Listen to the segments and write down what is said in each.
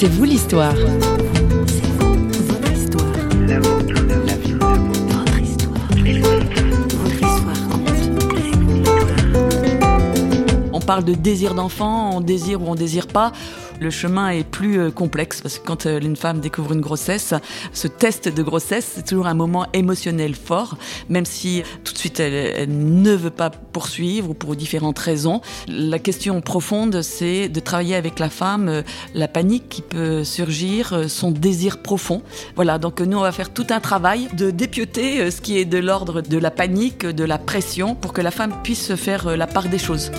C'est vous l'histoire. On parle de désir d'enfant, on désire ou on désire pas le chemin est plus euh, complexe parce que quand euh, une femme découvre une grossesse, ce test de grossesse, c'est toujours un moment émotionnel fort, même si tout de suite elle, ne veut pas poursuivre ou pour différentes raisons. La question profonde, c'est de travailler avec la femme euh, la panique qui peut surgir, son désir profond. Voilà, donc nous on va faire tout un travail de dépioter ce qui est de l'ordre de la panique, de la pression, pour que la femme puisse faire la part des choses.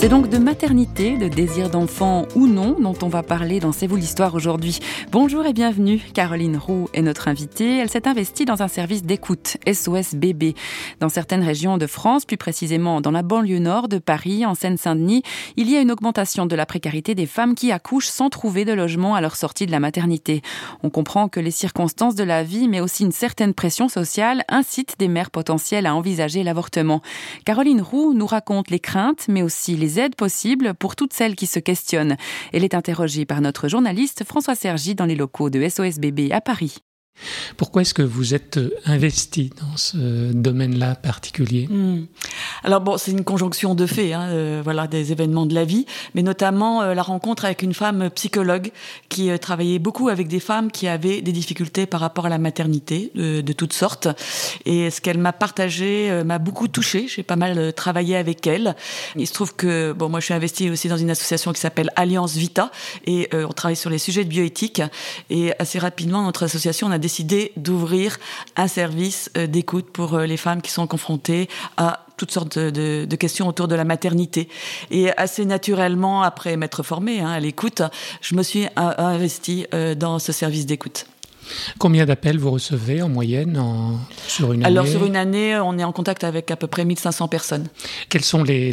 C'est donc de maternité, de désir d'enfant ou non dont on va parler dans C'est vous l'histoire aujourd'hui. Bonjour et bienvenue. Caroline Roux est notre invitée. Elle s'est investie dans un service d'écoute SOS bébé. Dans certaines régions de France, plus précisément dans la banlieue nord de Paris, en Seine-Saint-Denis, il y a une augmentation de la précarité des femmes qui accouchent sans trouver de logement à leur sortie de la maternité. On comprend que les circonstances de la vie, mais aussi une certaine pression sociale, incitent des mères potentielles à envisager l'avortement. Caroline Roux nous raconte les craintes, mais aussi les aides possibles pour toutes celles qui se questionnent. Elle est interrogée par notre journaliste François Sergi dans les locaux de SOS Bébé à Paris. Pourquoi est-ce que vous êtes investi dans ce domaine-là particulier? Hmm. Alors bon, c'est une conjonction de faits, hein, euh, voilà, des événements de la vie, mais notamment euh, la rencontre avec une femme psychologue qui travaillait beaucoup avec des femmes qui avaient des difficultés par rapport à la maternité de, toutes sortes. Et ce qu'elle m'a partagé m'a beaucoup touchée. J'ai pas mal travaillé avec elle. Il se trouve que bon, moi, je suis investie aussi dans une association qui s'appelle Alliance Vita et on travaille sur les sujets de bioéthique. Et assez rapidement, notre association on a décidé d'ouvrir un service euh, d'écoute pour euh, les femmes qui sont confrontées à toutes sortes de, questions autour de la maternité. Et assez naturellement, après m'être formée hein, à l'écoute, je me suis euh, investie dans ce service d'écoute. Combien d'appels vous recevez en moyenne sur une année Alors sur une année, on est en contact avec à peu près 1500 personnes. Quelles sont les,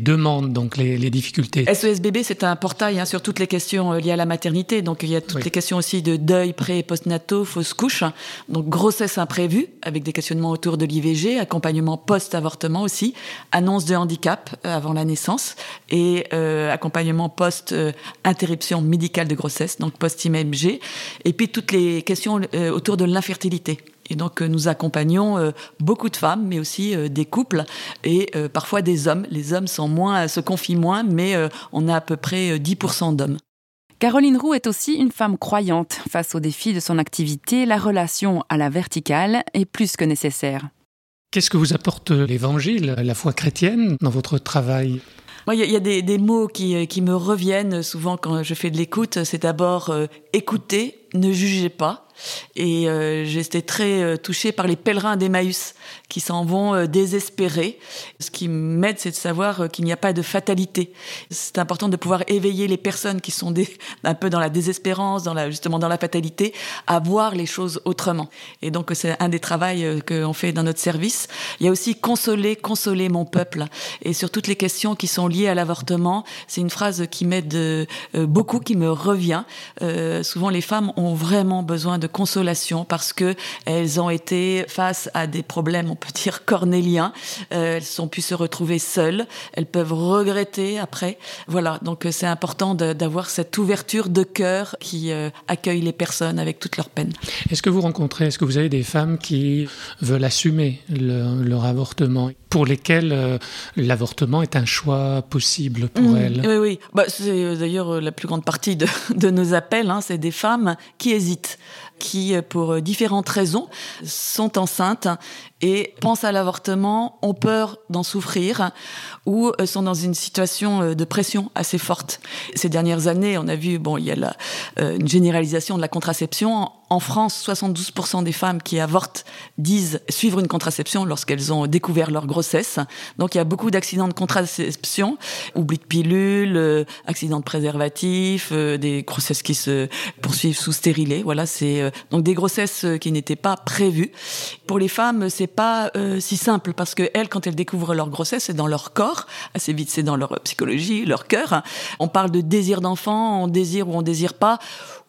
demandes, donc les, difficultés SOS Bébé, c'est un portail hein, sur toutes les questions euh, liées à la maternité. Donc il y a toutes les questions aussi de deuil pré et post-nataux, fausse couche. Donc grossesse imprévue, avec des questionnements autour de l'IVG, accompagnement post-avortement aussi, annonce de handicap euh, avant la naissance et euh, accompagnement post-interruption médicale de grossesse, donc post-IMG. Et puis toutes les questions euh, autour de l'infertilité. Et donc euh, nous accompagnons euh, beaucoup de femmes, mais aussi des couples et parfois des hommes. Les hommes sont moins, se confient moins, mais on a à peu près 10% d'hommes. Caroline Roux est aussi une femme croyante. Face aux défis de son activité, la relation à la verticale est plus que nécessaire. Qu'est-ce que vous apporte l'Évangile, la foi chrétienne, dans votre travail? Il y, a des, mots qui, qui, me reviennent souvent quand je fais de l'écoute. C'est d'abord écouter, ne jugez pas. Et euh, j'étais très euh, touchée par les pèlerins d'Emmaüs qui s'en vont euh, désespérés. Ce qui m'aide, c'est de savoir qu'il n'y a pas de fatalité. C'est important de pouvoir éveiller les personnes qui sont un peu dans la désespérance, justement dans la fatalité, à voir les choses autrement. Et donc c'est un des travaux qu'on fait dans notre service. Il y a aussi consoler, consoler mon peuple. Et sur toutes les questions qui sont liées à l'avortement, c'est une phrase qui m'aide beaucoup, qui me revient. souvent les femmes ont vraiment besoin de consolation parce que elles ont été face à des problèmes, on peut dire cornéliens. Euh, elles ont pu se retrouver seules. Elles peuvent regretter après. Voilà. Donc euh, c'est important d'avoir cette ouverture de cœur qui euh, accueille les personnes avec toutes leurs peines. Est-ce que vous rencontrez, est-ce que vous avez des femmes qui veulent assumer leur avortement, pour lesquelles l'avortement est un choix possible pour mmh. elles? Oui, oui. Bah, c'est d'ailleurs la plus grande partie de, de nos appels. Hein, c'est des femmes qui hésitent qui, pour différentes raisons, sont enceintes et pensent à l'avortement, ont peur d'en souffrir ou sont dans une situation de pression assez forte. Ces dernières années, on a vu, bon, il y a la, euh, une généralisation de la contraception. En France, 72% des femmes qui avortent disent suivre une contraception lorsqu'elles ont découvert leur grossesse. Donc il y a beaucoup d'accidents de contraception, oubli de pilules, euh, accidents de préservatifs, euh, des grossesses qui se poursuivent sous stérilé. Voilà, c'est donc des grossesses qui n'étaient pas prévues. Pour les femmes, c'est pas si simple parce que elles, quand elles découvrent leur grossesse, c'est dans leur corps. Assez vite, c'est dans leur psychologie, leur cœur. On parle de désir d'enfant, on désire ou on désire pas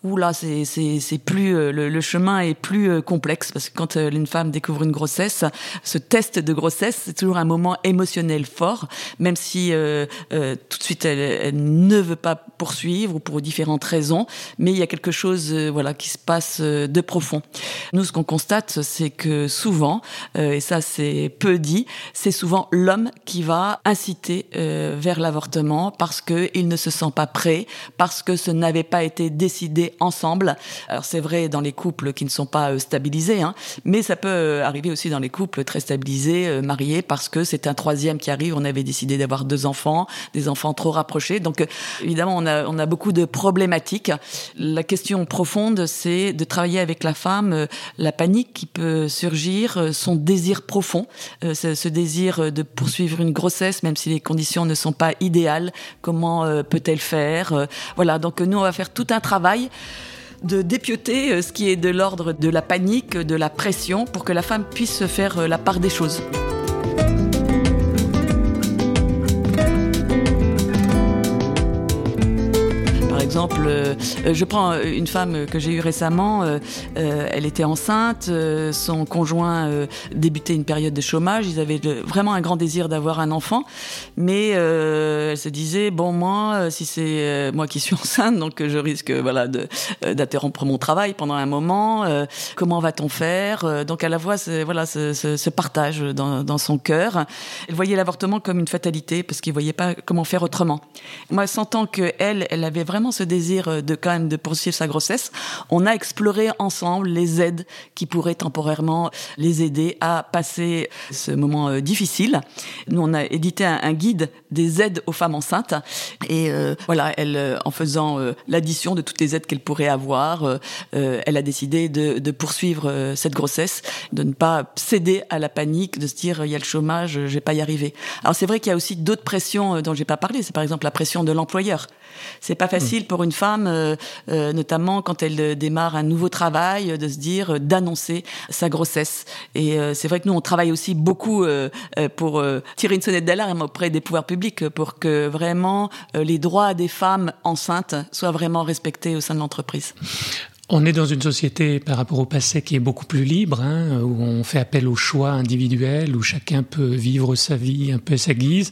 où là, c'est plus euh, le, chemin est plus euh, complexe parce que quand euh, une femme découvre une grossesse, ce test de grossesse, c'est toujours un moment émotionnel fort, même si tout de suite elle, ne veut pas poursuivre ou pour différentes raisons, mais il y a quelque chose voilà qui se passe de profond. Nous, ce qu'on constate, c'est que souvent, et ça c'est peu dit, c'est souvent l'homme qui va inciter vers l'avortement parce que il ne se sent pas prêt, parce que ce n'avait pas été décidé ensemble. Alors c'est vrai dans les couples qui ne sont pas euh, stabilisés, hein, mais ça peut euh, arriver aussi dans les couples très stabilisés, euh, mariés, parce que c'est un troisième qui arrive. On avait décidé d'avoir deux enfants, des enfants trop rapprochés. Donc évidemment, on a, on a beaucoup de problématiques. La question profonde, c'est de travailler avec la femme, la panique qui peut surgir, son désir profond, ce désir de poursuivre une grossesse, même si les conditions ne sont pas idéales. Comment peut-elle faire Voilà. Donc nous, on va faire tout un travail de dépioter euh, ce qui est de l'ordre de la panique, de la pression, pour que la femme puisse faire euh, la part des choses. Exemple, euh, je prends euh, une femme que j'ai eue récemment, euh, elle était enceinte, son conjoint débutait une période de chômage, ils avaient vraiment un grand désir d'avoir un enfant, mais elle se disait, bon moi, si c'est moi qui suis enceinte, donc je risque voilà d'interrompre mon travail pendant un moment, comment va-t-on faire Donc à la fois, voilà, ce, partage dans, dans son cœur. Elle voyait l'avortement comme une fatalité parce qu'il voyait pas comment faire autrement. Moi, sentant que elle, elle avait vraiment ce désir euh, de quand même de poursuivre sa grossesse, on a exploré ensemble les aides qui pourraient temporairement les aider à passer ce moment euh, difficile. Nous, on a édité un, guide des aides aux femmes enceintes et euh, voilà, elle, en faisant l'addition de toutes les aides qu'elle pourrait avoir, elle a décidé de, de poursuivre cette grossesse, de ne pas céder à la panique, de se dire il y a le chômage, je vais pas y arriver. Alors c'est vrai qu'il y a aussi d'autres pressions dont j'ai pas parlé. C'est par exemple la pression de l'employeur. C'est pas facile mmh. pour une femme, euh, euh, notamment quand elle euh, démarre un nouveau travail, de se dire, d'annoncer sa grossesse. Et c'est vrai que nous, on travaille aussi beaucoup pour tirer une sonnette d'alarme auprès des pouvoirs publics pour que vraiment les droits des femmes enceintes soient vraiment respectés au sein de l'entreprise. On est dans une société par rapport au passé qui est beaucoup plus libre, hein, où on fait appel au choix individuel, où chacun peut vivre sa vie un peu à sa guise.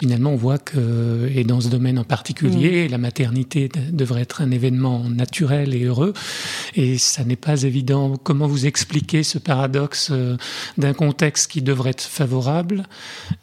Finalement, on voit que, et dans ce domaine en particulier, mm. la maternité devrait être un événement naturel et heureux. Et ça n'est pas évident. Comment vous expliquez ce paradoxe euh, d'un contexte qui devrait être favorable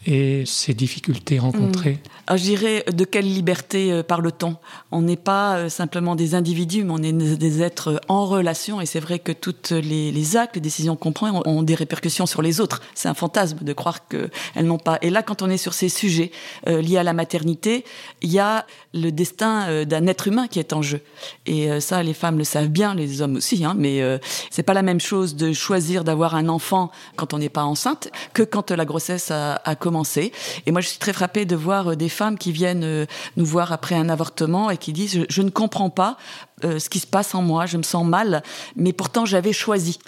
et ces difficultés rencontrées? Mm. Je dirais, de quelle liberté euh, parle-t-on On n'est pas euh, simplement des individus, mais on est des êtres en relation. Et c'est vrai que toutes les, actes, les décisions qu'on prend ont des répercussions sur les autres. C'est un fantasme de croire qu'elles n'ont pas. Et là, quand on est sur ces sujets euh, à la maternité, il y a le destin d'un être humain qui est en jeu. Et ça, les femmes le savent bien, les hommes aussi. Hein, mais c'est pas la même chose de choisir d'avoir un enfant quand on n'est pas enceinte que quand la grossesse a, commencé. Et moi, je suis très frappée de voir des femmes qui viennent euh, nous voir après un avortement et qui disent je, ne comprends pas euh, ce qui se passe en moi, je me sens mal, mais pourtant j'avais choisi.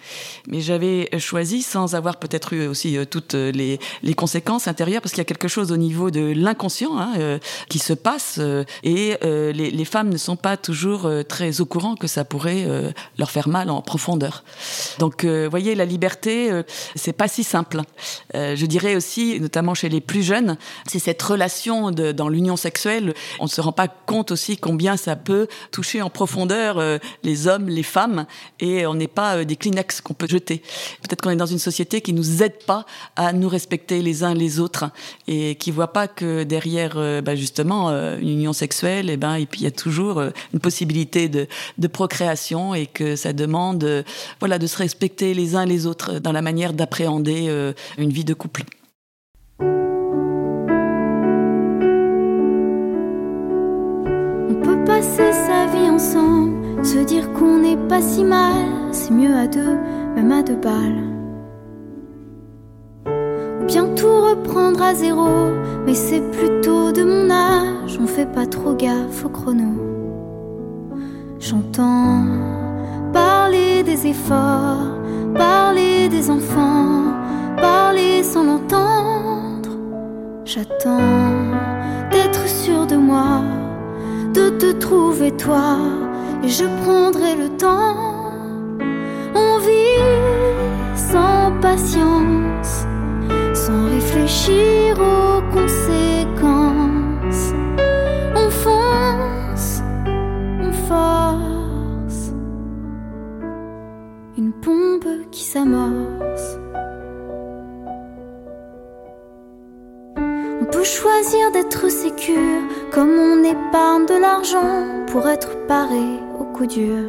Mais j'avais choisi sans avoir peut-être eu aussi euh, toutes les, les, conséquences intérieures, parce qu'il y a quelque chose au niveau de l'inconscient hein, qui se passe, et les, les, femmes ne sont pas toujours très au courant que ça pourrait leur faire mal en profondeur. Donc, vous voyez, la liberté, c'est pas si simple. je dirais aussi, notamment chez les plus jeunes, c'est cette relation dans l'union sexuelle, on ne se rend pas compte aussi combien ça peut toucher en profondeur euh, les hommes, les femmes, et on n'est pas euh, des Kleenex qu'on peut jeter. Peut-être qu'on est dans une société qui nous aide pas à nous respecter les uns les autres et qui voit pas que derrière, euh, bah, justement, une union sexuelle, et eh ben, et puis il y a toujours une possibilité de, procréation et que ça demande, voilà, de se respecter les uns les autres dans la manière d'appréhender une vie de couple. passer sa se dire qu'on n'est pas si mal, c'est mieux à deux, même à deux balles. Ou bien tout reprendre à zéro, mais c'est plutôt de mon âge, on fait pas trop gaffe au chrono. J'entends parler des efforts, parler des enfants, parler sans l'entendre. J'attends d'être sûr de moi, de te trouver toi, et je prendrai le temps. On vit sans patience, sans réfléchir aux conséquences. On fonce, on force. Une pompe qui s'amorce. On peut choisir d'être sécure, comme on épargne de l'argent pour être paré au coup dur.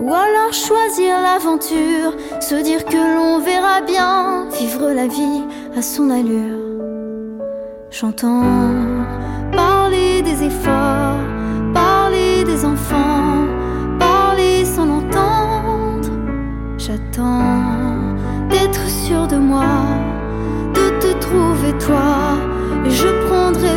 Ou alors choisir l'aventure, se dire que l'on verra bien, vivre la vie à son allure. J'entends parler des efforts, parler des enfants, parler sans l'entendre. J'attends d'être sûr de moi, de te trouver toi, je prendrai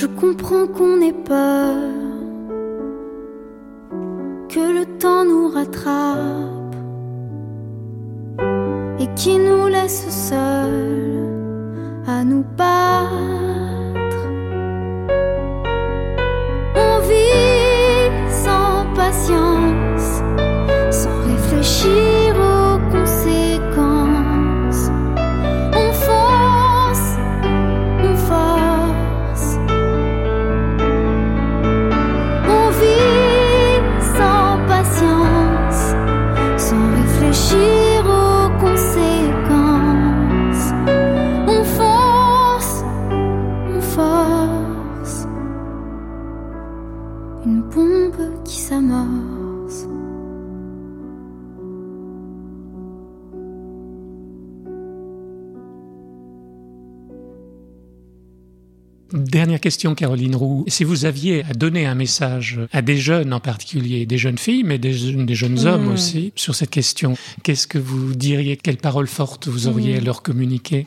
Je comprends qu'on ait peur, que le temps nous rattrape et qui nous laisse seuls à nous battre. Dernière question, Caroline Roux. Si vous aviez à donner un message à des jeunes en particulier, des jeunes filles, mais des, jeunes- des jeunes hommes aussi, sur cette question, qu'est-ce que vous diriez Quelles paroles fortes vous auriez à leur communiquer?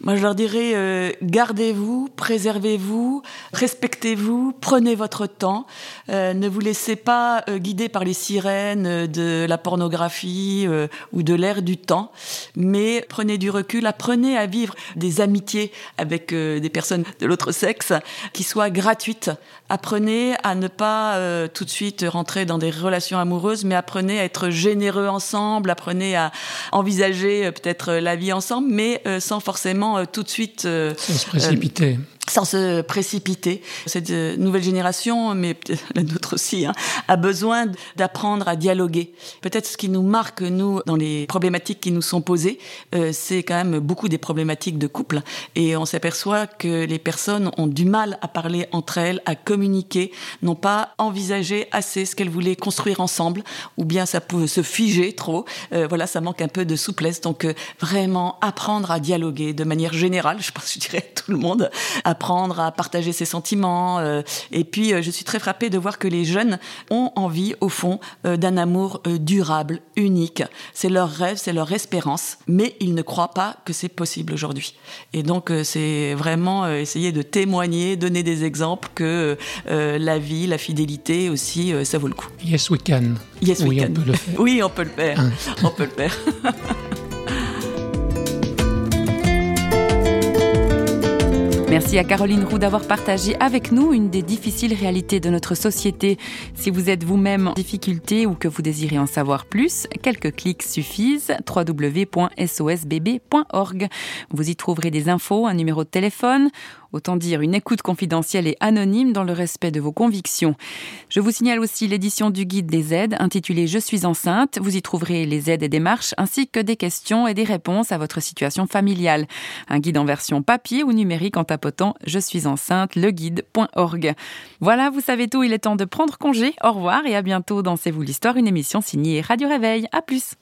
Moi, je leur dirais euh, gardez-vous, préservez-vous, respectez-vous, prenez votre temps, euh, ne vous laissez pas euh, guider par les sirènes de la pornographie ou de l'air du temps, mais prenez du recul, apprenez à vivre des amitiés avec des personnes de l'autre sexe qui soient gratuites. Apprenez à ne pas euh, tout de suite rentrer dans des relations amoureuses, mais apprenez à être généreux ensemble, apprenez à envisager euh, peut-être la vie ensemble, mais euh, sans forcément euh, tout de suite euh, Sans se précipiter. Sans se précipiter. Cette euh, nouvelle génération, mais la nôtre aussi, hein, a besoin d'apprendre à dialoguer. Peut-être ce qui nous marque, nous, dans les problématiques qui nous sont posées, euh, c'est quand même beaucoup des problématiques de couple. Et on s'aperçoit que les personnes ont du mal à parler entre elles, à communiquer, n'ont pas envisagé assez ce qu'elles voulaient construire ensemble, ou bien ça peut se figer trop. Euh, voilà, ça manque un peu de souplesse. Donc euh, vraiment apprendre à dialoguer de manière générale, je pense, je dirais tout le monde, apprendre à partager ses sentiments. euh, et puis, euh, je suis très frappée de voir que les jeunes ont envie, au fond, euh, d'un amour durable, unique. C'est leur rêve, c'est leur espérance, mais ils ne croient pas que c'est possible aujourd'hui. Et donc, c'est vraiment essayer de témoigner, donner des exemples que euh, la vie, la fidélité aussi, euh, ça vaut le coup. Yes, we can. Yes, we oui, can. on peut le faire. Oui, on peut le faire. Hein. On peut le faire. Merci à Caroline Roux d'avoir partagé avec nous une des difficiles réalités de notre société. Si vous êtes vous-même en difficulté ou que vous désirez en savoir plus, quelques clics suffisent. www.sosbb.org. Vous y trouverez des infos, un numéro de téléphone Autant dire une écoute confidentielle et anonyme dans le respect de vos convictions. Je vous signale aussi l'édition du guide des aides intitulé Je suis enceinte. Vous y trouverez les aides et démarches ainsi que des questions et des réponses à votre situation familiale. Un guide en version papier ou numérique en tapotant Je suis enceinte, leguide.org. Voilà, vous savez tout, il est temps de prendre congé. Au revoir et à bientôt dans C'est vous l'histoire, une émission signée Radio Réveil. À plus.